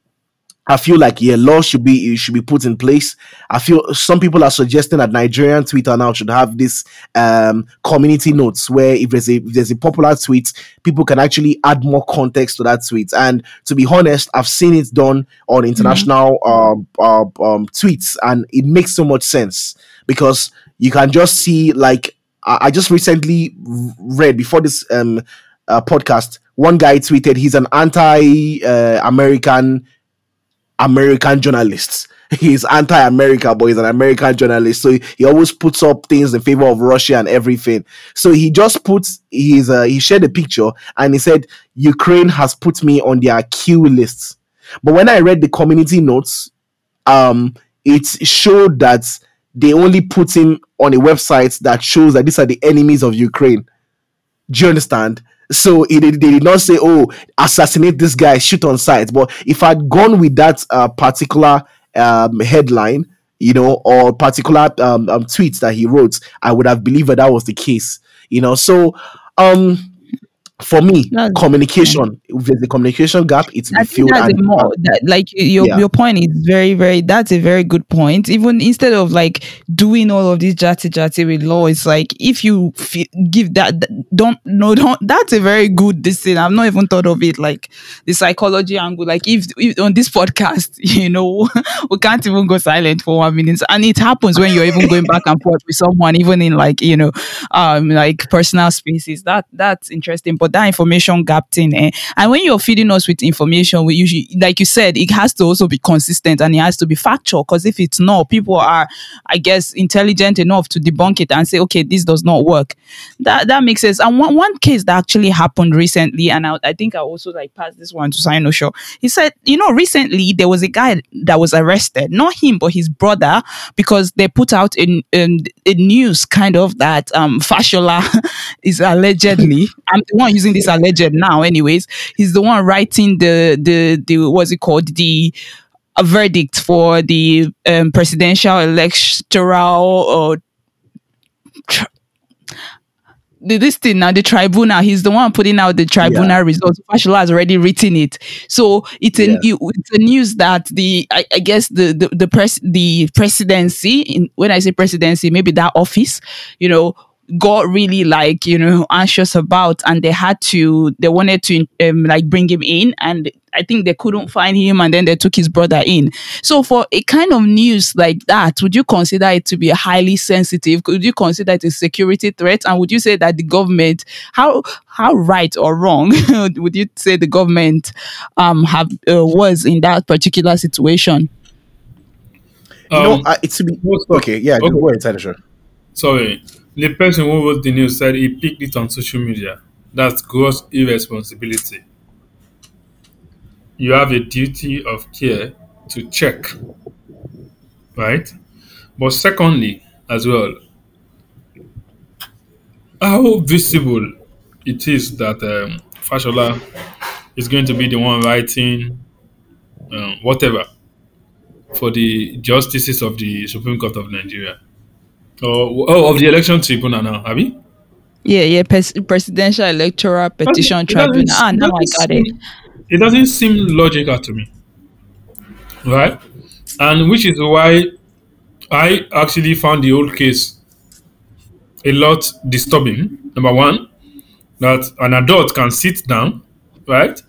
I feel like yeah, law should be should be put in place. I feel some people are suggesting that Nigerian Twitter now should have this um, community notes where if there's a if there's a popular tweet, people can actually add more context to that tweet. And to be honest, I've seen it done on international um, uh, um, tweets, and it makes so much sense because you can just see like I, I just recently read before this um, uh, podcast. One guy tweeted he's an anti-American American journalists. [LAUGHS] He's anti-America, but he's an American journalist. So he, always puts up things in favor of Russia and everything. So he just puts his uh, he shared a picture and he said Ukraine has put me on their Q list. But when I read the community notes, um, it showed that they only put him on a website that shows that these are the enemies of Ukraine. Do you understand? So it, they did not say, "Oh, assassinate this guy, shoot on sight." But if I'd gone with that uh, particular um, headline, you know, or particular um, um, tweets that he wrote, I would have believed that that was the case. You know, so um, for me, That's- communication. If there's a communication gap, it's I filled. that's a And, more that, like your Yeah. your point is very very that's a very good point. Even instead of like doing all of this jatty jatty with law, it's like if you f- give that th- don't no [LAUGHS] don't that's a very good this thing. I've not even thought of it like the psychology angle. Like if, if on this podcast, [LAUGHS] you know, [LAUGHS] we can't even go silent for one minute, and it happens when you're even going back and forth with someone, even in like you know, um, like personal spaces. That that's interesting. But that information gap thing, eh? and when you're feeding us with information, we usually, like you said, it has to also be consistent and it has to be factual. Because if it's not, people are, I guess, intelligent enough to debunk it and say, okay, this does not work. That that makes sense. And one, one case that actually happened recently, and I, I think I also like passed this one to Sino Show. He said, you know, recently there was a guy that was arrested, not him, but his brother, because they put out in in, in news kind of that um Fashola [LAUGHS] is allegedly. I'm the one using this alleged now, anyways. He's the one writing the the the what's it called the a verdict for the um, presidential electoral or the, this thing now, the tribunal, he's the one putting out the tribunal results. Fashola has already written it. So it's a Yeah. it's a news that the I, I guess the the the press the presidency in when I say presidency, maybe that office, you know, got really like you know anxious about and they had to they wanted to um, like bring him in and i think they couldn't find him and then they took his brother in so for a kind of news like that would you consider it to be a highly sensitive could you consider it a security threat and would you say that the government how how right or wrong [LAUGHS] would you say the government um have uh, was in that particular situation you know, Um, I, it's to be what's up? okay. Yeah, Okay. go ahead, Senator. sorry, the person who wrote the news said he picked it on social media. That's gross irresponsibility. You have a duty of care to check, right? But secondly, as well, how visible it is that um, Fashola is going to be the one writing um, whatever for the justices of the Supreme Court of Nigeria. Or oh, of the election tribunal now, have you? Yeah, yeah, pres- presidential electoral petition It tribunal. Ah, now I got it. It doesn't seem logical to me, right? And which is why I actually found the old case a lot disturbing. Number one, that an adult can sit down, right,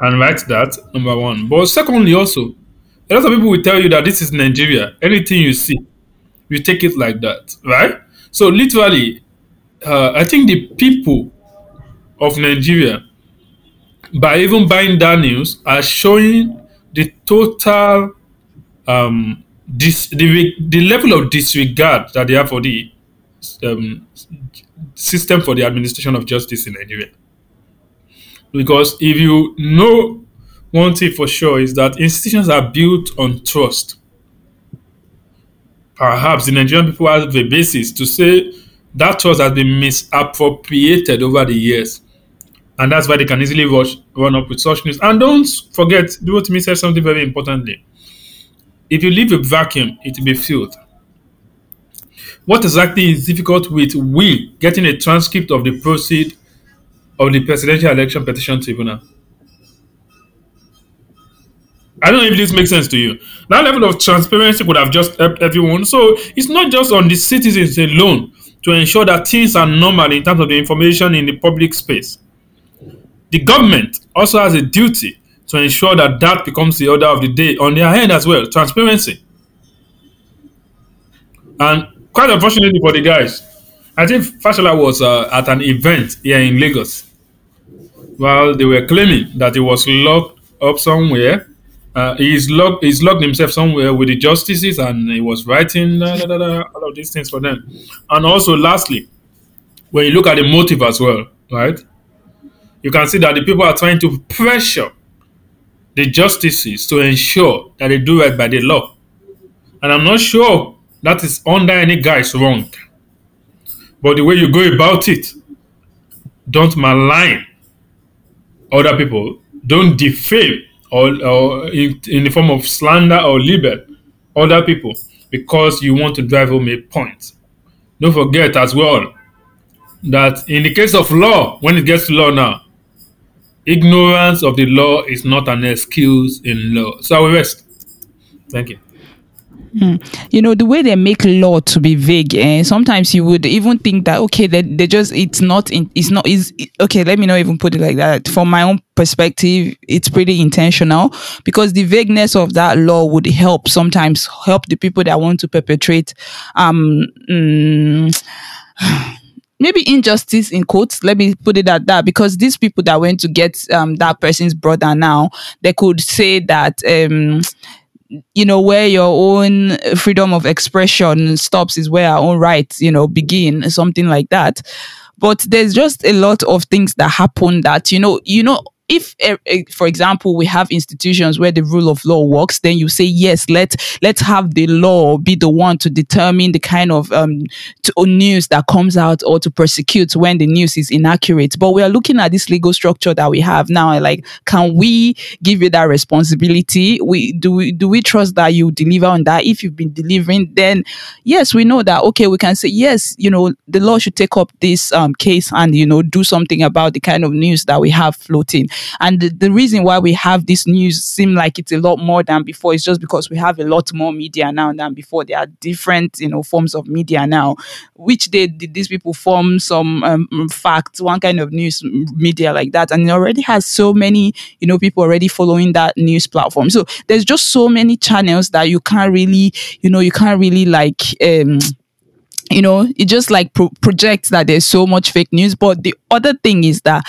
and write that. Number one. But secondly, also, a lot of people will tell you that this is Nigeria. Anything you see, you take it like that, right? So literally, uh, I think the people of Nigeria, by even buying that news, are showing the total um, the, the level of disregard that they have for the um, system for the administration of justice in Nigeria. Because if you know one thing for sure is that institutions are built on trust. Perhaps the Nigerian people have the basis to say that trust has been misappropriated over the years. And that's why they can easily rush, run up with such news. And don't forget, Durotimi said something very importantly. If you leave a vacuum, it will be filled. What exactly is difficult with we getting a transcript of the proceed of the presidential election petition tribunal? I don't know if this makes sense to you. That level of transparency would have just helped everyone. So it's not just on the citizens alone to ensure that things are normal in terms of the information in the public space. The government also has a duty to ensure that that becomes the order of the day on their end as well. Transparency. And quite unfortunately for the guys, I think Fashola was uh, at an event here in Lagos while they were claiming that he was locked up somewhere. Uh, he's locked. He's locked himself somewhere with the justices, and he was writing da, da, da, all of these things for them. And also, lastly, when you look at the motive as well, right? You can see that the people are trying to pressure the justices to ensure that they do right by the law. And I'm not sure that is under any guy's wrong. But the way you go about it, don't malign other people, don't defame or, or in, in the form of slander or libel other people because you want to drive home a point. Don't forget as well that in the case of law, when it gets to law now, ignorance of the law is not an excuse in law. So I will rest. Thank you. You know the way they make law to be vague and sometimes you would even think that okay they, they just it's not in, it's not is okay let me not even put it like that. From my own perspective it's pretty intentional because the vagueness of that law would help sometimes help the people that want to perpetrate um mm, [SIGHS] maybe injustice in quotes let me put it at that because these people that went to get um that person's brother now they could say that um you know where your own freedom of expression stops is where our own rights you know begin something like that. But there's just a lot of things that happen that you know you know if eh, eh, for example we have institutions where the rule of law works then you say yes let let's have the law be the one to determine the kind of um to, news that comes out or to prosecute when the news is inaccurate. But we are looking at this legal structure that we have now like can we give you that responsibility? We do we do we trust that you deliver on that? If you've been delivering then yes we know that okay we can say yes you know the law should take up this um case and you know do something about the kind of news that we have floating and the, the reason why we have this news seem like it's a lot more than before is just because we have a lot more media now than before. There are different you know forms of media now which day did these people form some um, facts one kind of news media like that. And it already has so many you know people already following that news platform. So there's just so many channels that you can't really you know you can't really like um you know it just like pro- projects that there's so much fake news. But the other thing is that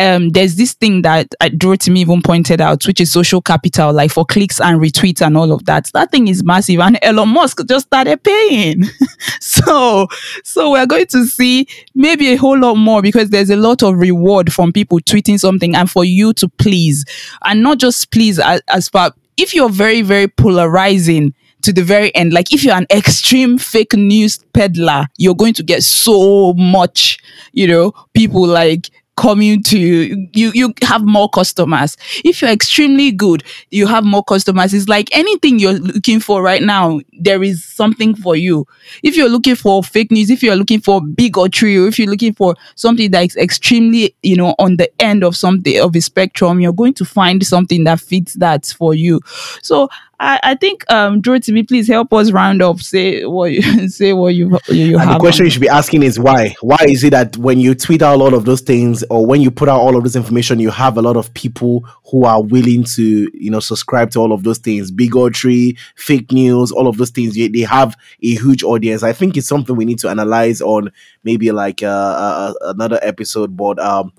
um, there's this thing that uh, Durotimi even pointed out, which is social capital, like for clicks and retweets and all of that. That thing is massive, and Elon Musk just started paying. [LAUGHS] so, so we're going to see maybe a whole lot more because there's a lot of reward from people tweeting something and for you to please, and not just please as, as far if you're very very polarizing to the very end. Like if you're an extreme fake news peddler, you're going to get so much, you know, people like coming to you you you have more customers. If you're extremely good you have more customers. It's like anything you're looking for right now there is something for you. If you're looking for fake news if you're looking for bigotry or true, if you're looking for something that is extremely you know on the end of something of a spectrum you're going to find something that fits that for you. So I, I think um Drew me, please help us round up. Say what you [LAUGHS] say what you you And have. the question on- you should be asking is why? Why is it that when you tweet out all of those things or when you put out all of this information, you have a lot of people who are willing to, you know, subscribe to all of those things, bigotry, fake news, all of those things. They they have a huge audience. I think it's something we need to analyze on maybe like uh, uh, another episode. But um,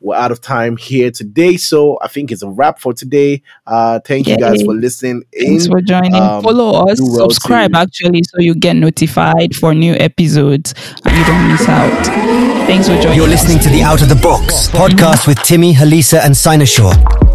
we're out of time here today, so I think it's a wrap for today. Uh, thank you guys for listening. Thanks in. for joining. Um, Follow us, well subscribe to- actually, so you get notified for new episodes and you don't miss out. Thanks for joining. You're us. listening to the Out of the Box podcast with Timmy, Halisa, and Sinosure.